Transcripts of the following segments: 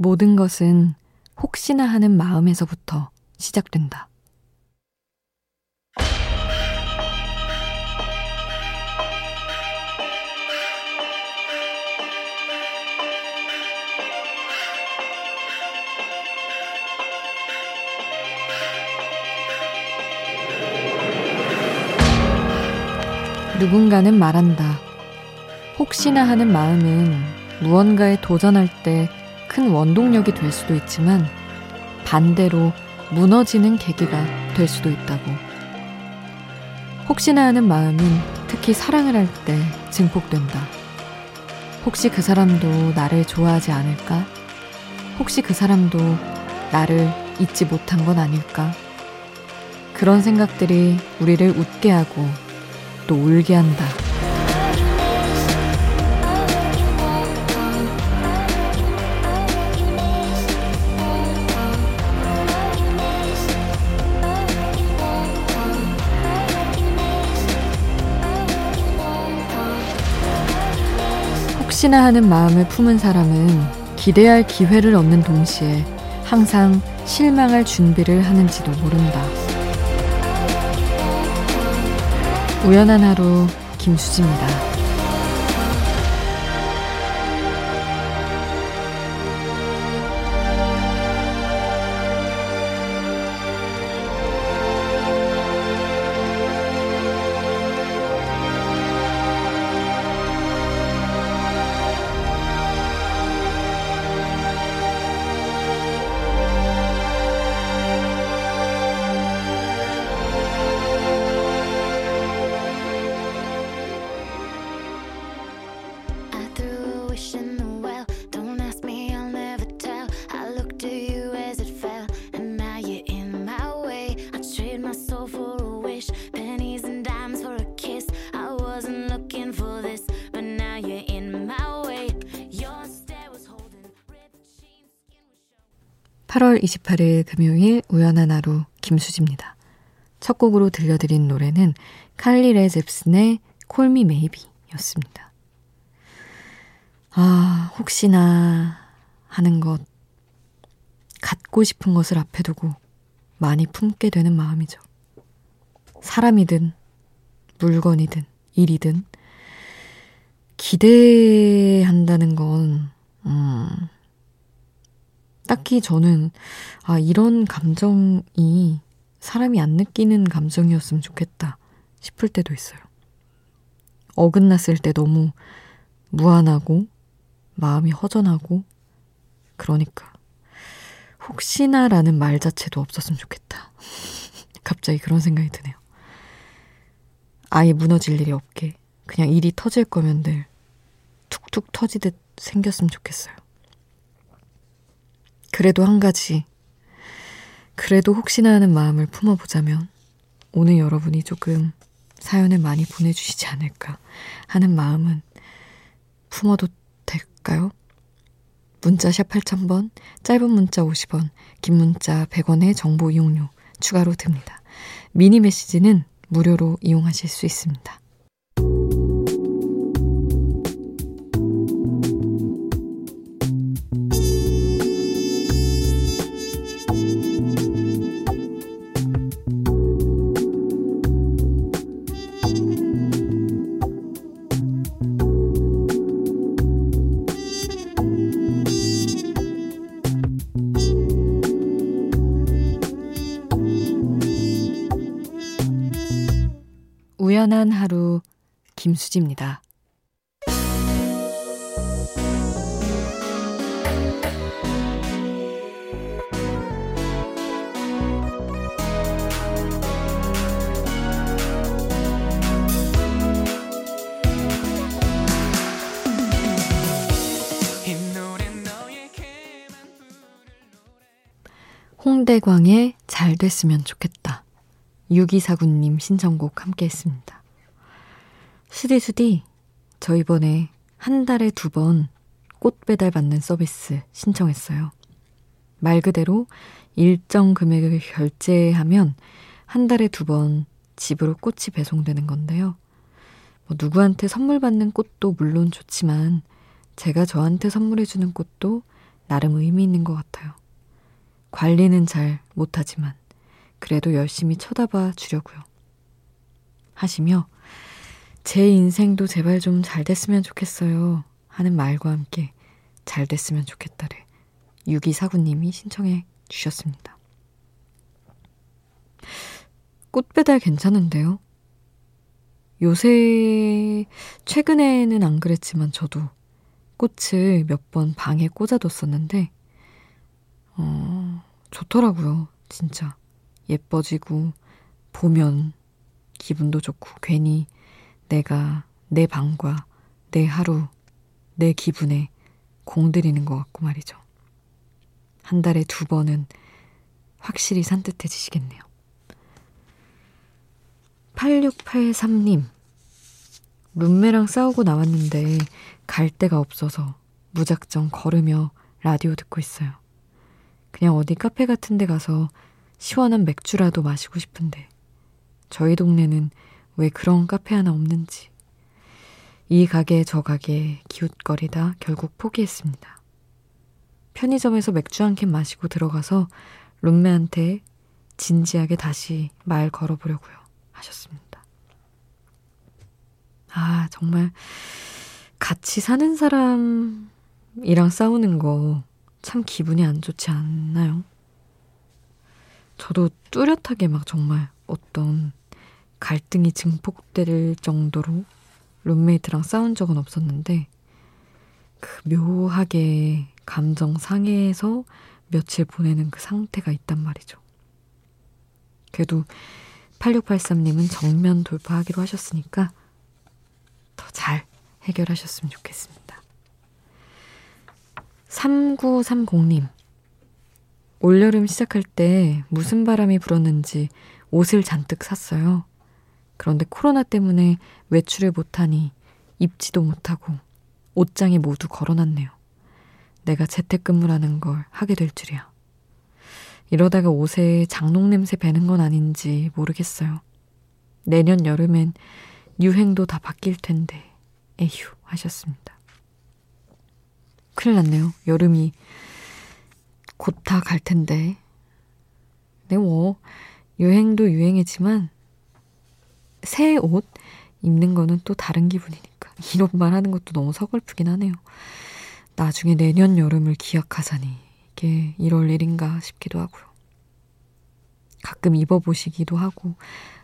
모든 것은 혹시나 하는 마음에서부터 시작된다. 누군가는 말한다. 혹시나 하는 마음은 무언가에 도전할 때 큰 원동력이 될 수도 있지만 반대로 무너지는 계기가 될 수도 있다고. 혹시나 하는 마음은 특히 사랑을 할 때 증폭된다. 혹시 그 사람도 나를 좋아하지 않을까? 혹시 그 사람도 나를 잊지 못한 건 아닐까? 그런 생각들이 우리를 웃게 하고 또 울게 한다. 혹시나 하는 마음을 품은 사람은 기대할 기회를 얻는 동시에 항상 실망할 준비를 하는지도 모른다. 우연한 하루 김수지입니다. 8월 28일 금요일 우연한 하루 김수지입니다. 첫 곡으로 들려드린 노래는 칼리 레 잽슨의 콜미 메이비 였습니다. 아, 혹시나 하는 것, 갖고 싶은 것을 앞에 두고 많이 품게 되는 마음이죠. 사람이든, 물건이든, 일이든, 기대한다는 건, 음, 딱히 저는, 아, 이런 감정이 사람이 안 느끼는 감정이었으면 좋겠다 싶을 때도 있어요. 어긋났을 때 너무 무안하고, 마음이 허전하고, 그러니까. 혹시나라는 말 자체도 없었으면 좋겠다. 갑자기 그런 생각이 드네요. 아예 무너질 일이 없게, 그냥 일이 터질 거면 늘 툭툭 터지듯 생겼으면 좋겠어요. 그래도 한 가지, 그래도 혹시나 하는 마음을 품어보자면, 오늘 여러분이 조금 사연을 많이 보내주시지 않을까 하는 마음은 품어도 될까요? 문자 샵 8000번, 짧은 문자 50원, 긴 문자 100원의 정보 이용료 추가로 듭니다. 미니 메시지는 무료로 이용하실 수 있습니다. 우연한 하루 김수지입니다. 홍대광의 잘 됐으면 좋겠다. 6249님 신청곡 함께 했습니다. 수디수디, 저 이번에 한 달에 두 번 꽃 배달 받는 서비스 신청했어요. 말 그대로 일정 금액을 결제하면 한 달에 두 번 집으로 꽃이 배송되는 건데요. 뭐 누구한테 선물 받는 꽃도 물론 좋지만 제가 저한테 선물해주는 꽃도 나름 의미 있는 것 같아요. 관리는 잘 못하지만 그래도 열심히 쳐다봐 주려고요. 하시며 제 인생도 제발 좀 잘 됐으면 좋겠어요. 하는 말과 함께 잘 됐으면 좋겠다를 유기사구님이 신청해 주셨습니다. 꽃배달 괜찮은데요? 요새, 최근에는 안 그랬지만 저도 꽃을 몇 번 방에 꽂아뒀었는데, 어, 좋더라고요. 진짜. 예뻐지고, 보면 기분도 좋고, 괜히 내가 내 방과 내 하루, 내 기분에 공들이는 것 같고 말이죠. 한 달에 두 번은 확실히 산뜻해지시겠네요. 8683님, 룸메랑 싸우고 나왔는데 갈 데가 없어서 무작정 걸으며 라디오 듣고 있어요. 그냥 어디 카페 같은 데 가서 시원한 맥주라도 마시고 싶은데 저희 동네는 왜 그런 카페 하나 없는지 이 가게 저 가게 기웃거리다 결국 포기했습니다. 편의점에서 맥주 한 캔 마시고 들어가서 룸메한테 진지하게 다시 말 걸어보려고요. 하셨습니다. 아, 정말 같이 사는 사람이랑 싸우는 거 참 기분이 안 좋지 않나요? 저도 뚜렷하게 막 정말 어떤 갈등이 증폭될 정도로 룸메이트랑 싸운 적은 없었는데 그 묘하게 감정 상해에서 며칠 보내는 그 상태가 있단 말이죠. 그래도 8683님은 정면 돌파하기로 하셨으니까 더 잘 해결하셨으면 좋겠습니다. 3930님. 올여름 시작할 때 무슨 바람이 불었는지 옷을 잔뜩 샀어요. 그런데 코로나 때문에 외출을 못하니 입지도 못하고 옷장에 모두 걸어놨네요. 내가 재택근무라는 걸 하게 될 줄이야. 이러다가 옷에 장롱 냄새 배는 건 아닌지 모르겠어요. 내년 여름엔 유행도 다 바뀔 텐데, 에휴, 하셨습니다. 큰일 났네요. 여름이 곧 다 갈 텐데. 네, 뭐, 유행도 유행이지만, 새 옷 입는 거는 또 다른 기분이니까. 이런 말 하는 것도 너무 서글프긴 하네요. 나중에 내년 여름을 기약하자니. 이게 이럴 일인가 싶기도 하고요. 가끔 입어보시기도 하고,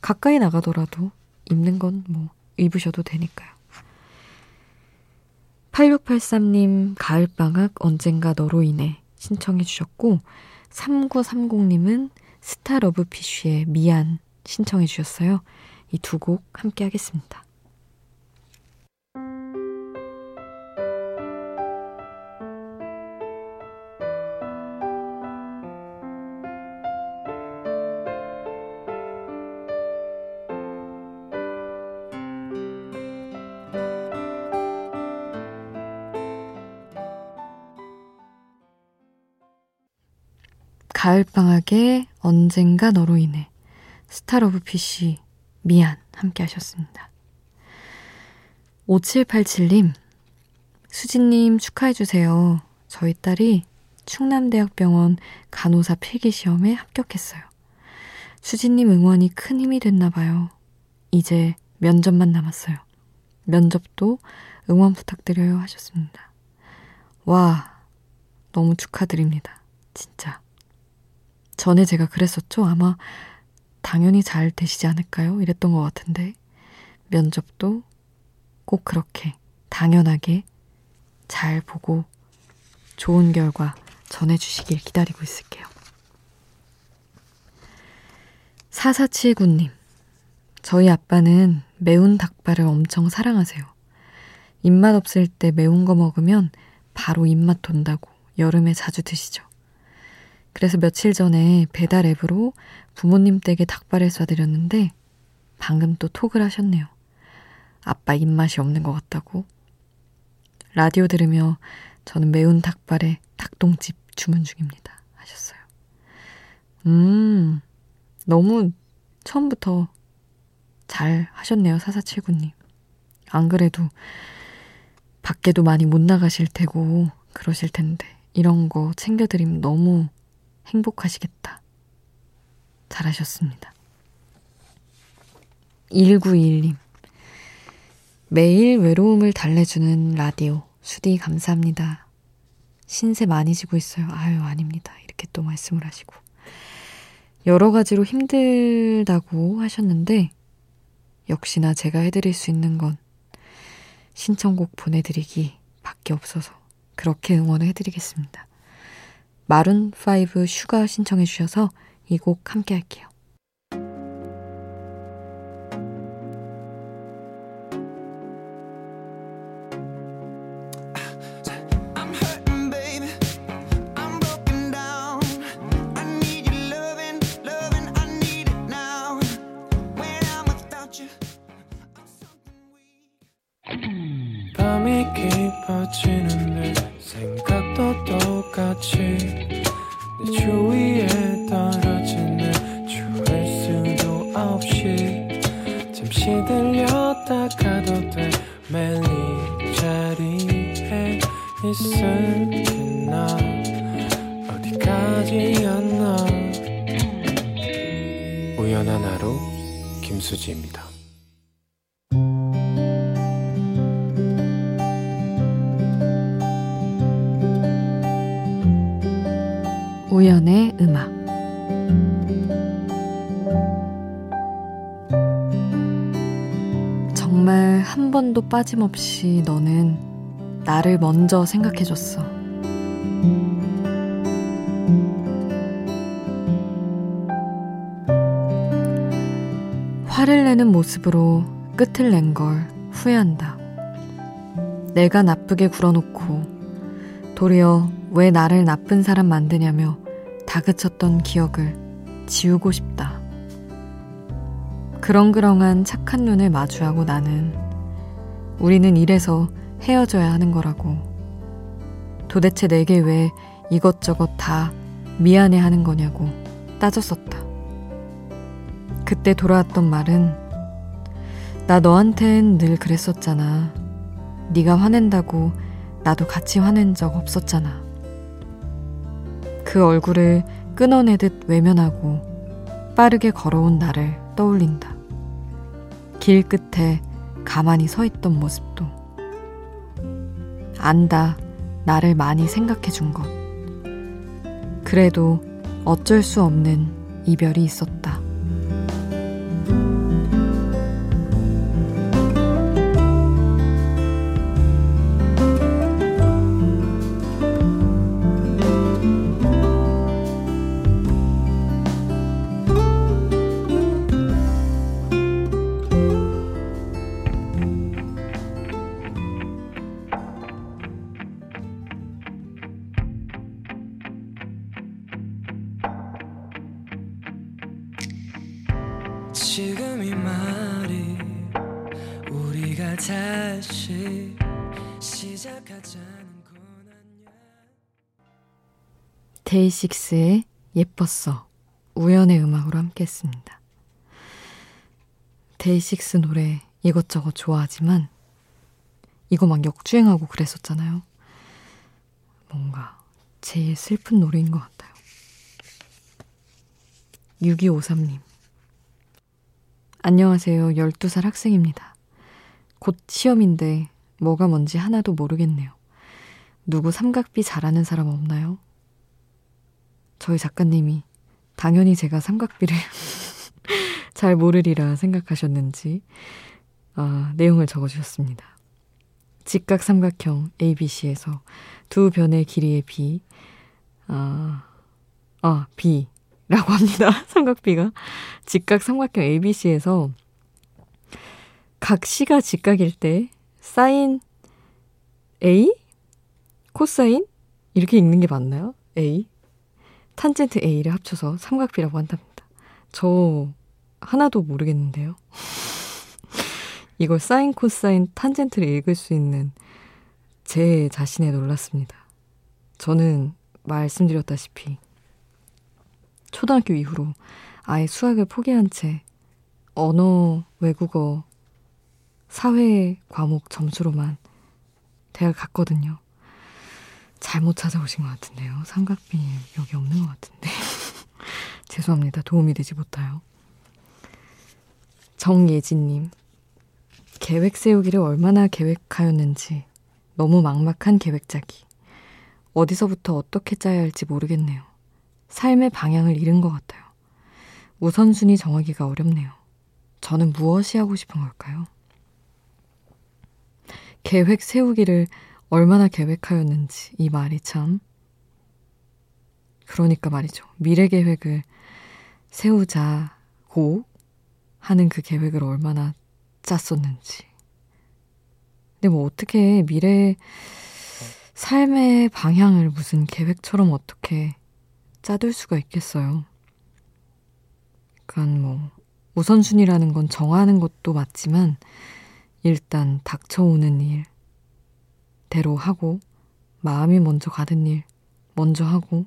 가까이 나가더라도 입는 건 뭐 입으셔도 되니까요. 8683님, 가을방학 언젠가 너로 인해 신청해 주셨고, 3930님은 스타러브피쉬의 미안 신청해 주셨어요. 이 두 곡 함께 하겠습니다. 가을방학에 언젠가 너로 인해 스타 러브 피쉬 미안 함께 하셨습니다. 5787님 수진님 축하해주세요. 저희 딸이 충남대학병원 간호사 필기시험에 합격했어요. 수진님 응원이 큰 힘이 됐나 봐요. 이제 면접만 남았어요. 면접도 응원 부탁드려요 하셨습니다. 와, 너무 축하드립니다. 진짜. 전에 제가 그랬었죠? 아마 당연히 잘 되시지 않을까요? 이랬던 것 같은데 면접도 꼭 그렇게 당연하게 잘 보고 좋은 결과 전해주시길 기다리고 있을게요. 4479님, 저희 아빠는 매운 닭발을 엄청 사랑하세요. 입맛 없을 때 매운 거 먹으면 바로 입맛 돈다고 여름에 자주 드시죠. 그래서 며칠 전에 배달 앱으로 부모님 댁에 닭발을 쏴드렸는데 방금 또 톡을 하셨네요. 아빠 입맛이 없는 것 같다고. 라디오 들으며 저는 매운 닭발에 닭똥집 주문 중입니다. 하셨어요. 음, 너무 처음부터 잘 하셨네요. 사사칠구님. 안 그래도 밖에도 많이 못 나가실 테고 그러실 텐데 이런 거 챙겨드리면 너무 행복하시겠다. 잘하셨습니다. 1921님. 매일 외로움을 달래주는 라디오. 수디 감사합니다. 신세 많이 지고 있어요. 아유, 아닙니다. 이렇게 또 말씀을 하시고. 여러 가지로 힘들다고 하셨는데, 역시나 제가 해드릴 수 있는 건 신청곡 보내드리기 밖에 없어서 그렇게 응원을 해드리겠습니다. 마룬5 슈가 신청해 주셔서 이 곡 함께 할게요. 있을나. 어디까지였나. 우연한 하루 김수지입니다. 우연의 음악. 정말 한 번도 빠짐없이 너는 나를 먼저 생각해줬어. 화를 내는 모습으로 끝을 낸 걸 후회한다. 내가 나쁘게 굴어놓고 도리어 왜 나를 나쁜 사람 만드냐며 다그쳤던 기억을 지우고 싶다. 그렁그렁한 착한 눈을 마주하고 나는 우리는 이래서 헤어져야 하는 거라고. 도대체 내게 왜 이것저것 다 미안해 하는 거냐고 따졌었다. 그때 돌아왔던 말은 나 너한텐 늘 그랬었잖아. 네가 화낸다고 나도 같이 화낸 적 없었잖아. 그 얼굴을 끊어내듯 외면하고 빠르게 걸어온 나를 떠올린다. 길 끝에 가만히 서 있던 모습도. 안다. 나를 많이 생각해 준 것. 그래도 어쩔 수 없는 이별이 있었다. 데이식스의 예뻤어 우연의 음악으로 함께 했습니다. 데이식스 노래 이것저것 좋아하지만 이거 막 역주행하고 그랬었잖아요. 뭔가 제일 슬픈 노래인 것 같아요. 6253님. 안녕하세요. 12살 학생입니다. 곧 시험인데 뭐가 뭔지 하나도 모르겠네요. 누구 삼각비 잘하는 사람 없나요? 저희 작가님이 당연히 제가 삼각비를 잘 모르리라 생각하셨는지 아, 내용을 적어주셨습니다. 직각 삼각형 ABC에서 두 변의 길이의 B, 아, 아, B, 라고 합니다. 삼각비가. 직각 삼각형 ABC에서 각 C가 직각일 때 사인 A? 코사인? 이렇게 읽는 게 맞나요? A? 탄젠트 A를 합쳐서 삼각비라고 한답니다. 저 하나도 모르겠는데요. 이걸 사인, 코사인, 탄젠트를 읽을 수 있는 제 자신에 놀랐습니다. 저는 말씀드렸다시피 초등학교 이후로 아예 수학을 포기한 채 언어, 외국어, 사회 과목 점수로만 대학 갔거든요. 잘못 찾아오신 것 같은데요. 삼각비 여기 없는 것 같은데. 죄송합니다. 도움이 되지 못하여. 정예진님. 계획 세우기를 얼마나 계획하였는지 너무 막막한 계획 짜기. 어디서부터 어떻게 짜야 할지 모르겠네요. 삶의 방향을 잃은 것 같아요. 우선순위 정하기가 어렵네요. 저는 무엇이 하고 싶은 걸까요? 계획 세우기를 얼마나 계획하였는지 이 말이 참 그러니까 말이죠. 미래 계획을 세우자고 하는 그 계획을 얼마나 짰었는지. 근데 뭐 어떻게 미래 삶의 방향을 무슨 계획처럼 어떻게 짜둘 수가 있겠어요. 그러니까 뭐 우선순위라는 건 정하는 것도 맞지만 일단 닥쳐오는 일 대로 하고 마음이 먼저 가는 일 먼저 하고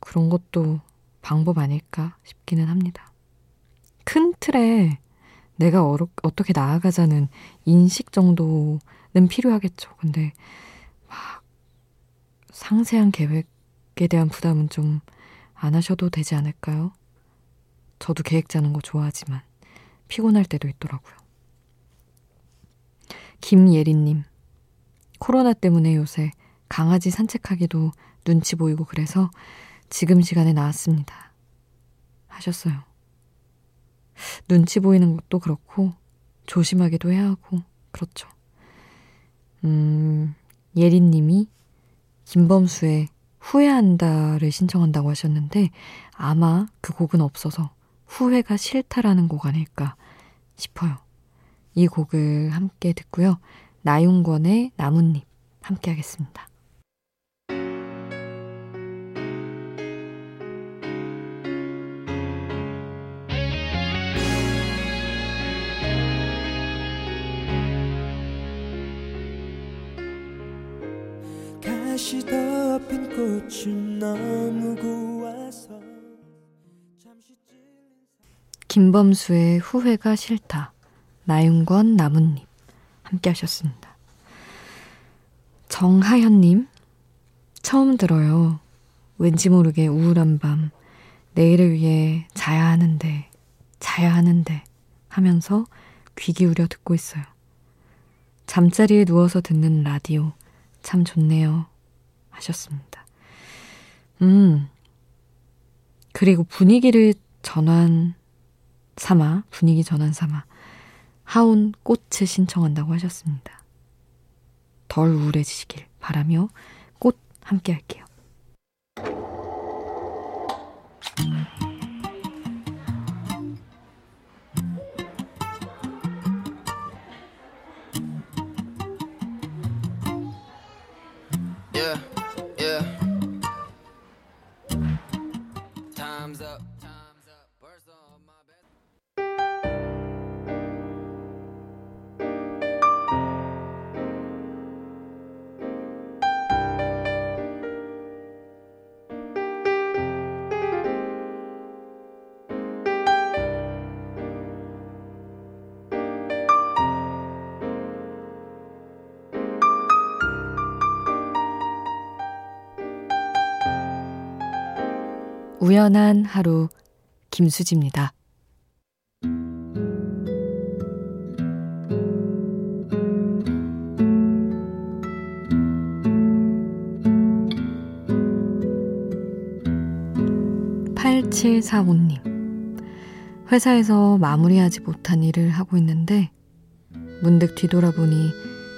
그런 것도 방법 아닐까 싶기는 합니다. 큰 틀에 내가 어로, 어떻게 나아가자는 인식 정도는 필요하겠죠. 근데 막 상세한 계획에 대한 부담은 좀 안 하셔도 되지 않을까요? 저도 계획 짜는 거 좋아하지만 피곤할 때도 있더라고요. 김예린님, 코로나 때문에 요새 강아지 산책하기도 눈치 보이고 그래서 지금 시간에 나왔습니다. 하셨어요. 눈치 보이는 것도 그렇고 조심하기도 해야 하고 그렇죠. 음, 예린 님이 김범수의 후회한다를 신청한다고 하셨는데 아마 그 곡은 없어서 후회가 싫다라는 곡 아닐까 싶어요. 이 곡을 함께 듣고요. 나윤권의 나뭇잎 함께 하겠습니다. 가시 덮인 꽃은 너무 고와서 김범수의 후회가 싫다. 나윤권 나뭇잎 함께 하셨습니다. 정하현님 처음 들어요. 왠지 모르게 우울한 밤 내일을 위해 자야 하는데 자야 하는데 하면서 귀 기울여 듣고 있어요. 잠자리에 누워서 듣는 라디오 참 좋네요. 하셨습니다. 음. 그리고 분위기를 전환 삼아, 분위기 전환 삼아, 하온 꽃을 신청한다고 하셨습니다. 덜 우울해지시길 바라며 꽃 함께 할게요. 우연한 하루 김수지입니다. 8745님. 회사에서 마무리하지 못한 일을 하고 있는데 문득 뒤돌아보니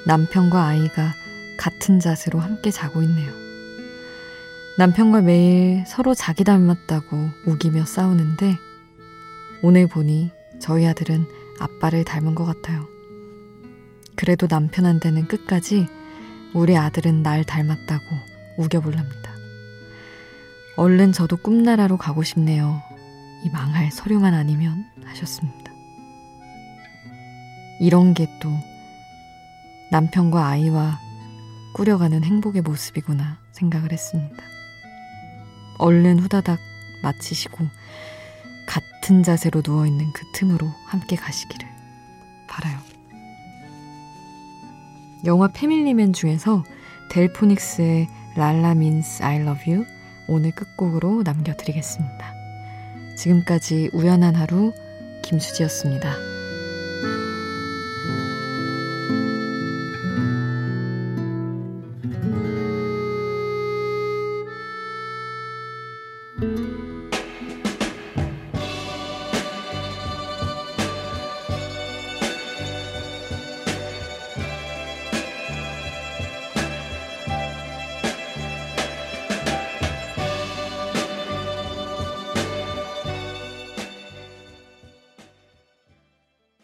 남편과 아이가 같은 자세로 함께 자고 있네요. 남편과 매일 서로 자기 닮았다고 우기며 싸우는데 오늘 보니 저희 아들은 아빠를 닮은 것 같아요. 그래도 남편한테는 끝까지 우리 아들은 날 닮았다고 우겨볼랍니다. 얼른 저도 꿈나라로 가고 싶네요. 이 망할 서류만 아니면 하셨습니다. 이런 게 또 남편과 아이와 꾸려가는 행복의 모습이구나 생각을 했습니다. 얼른 후다닥 마치시고 같은 자세로 누워있는 그 틈으로 함께 가시기를 바라요. 영화 패밀리맨 중에서 델포닉스의 랄라 민스 I love you 오늘 끝곡으로 남겨드리겠습니다. 지금까지 우연한 하루 김수지였습니다.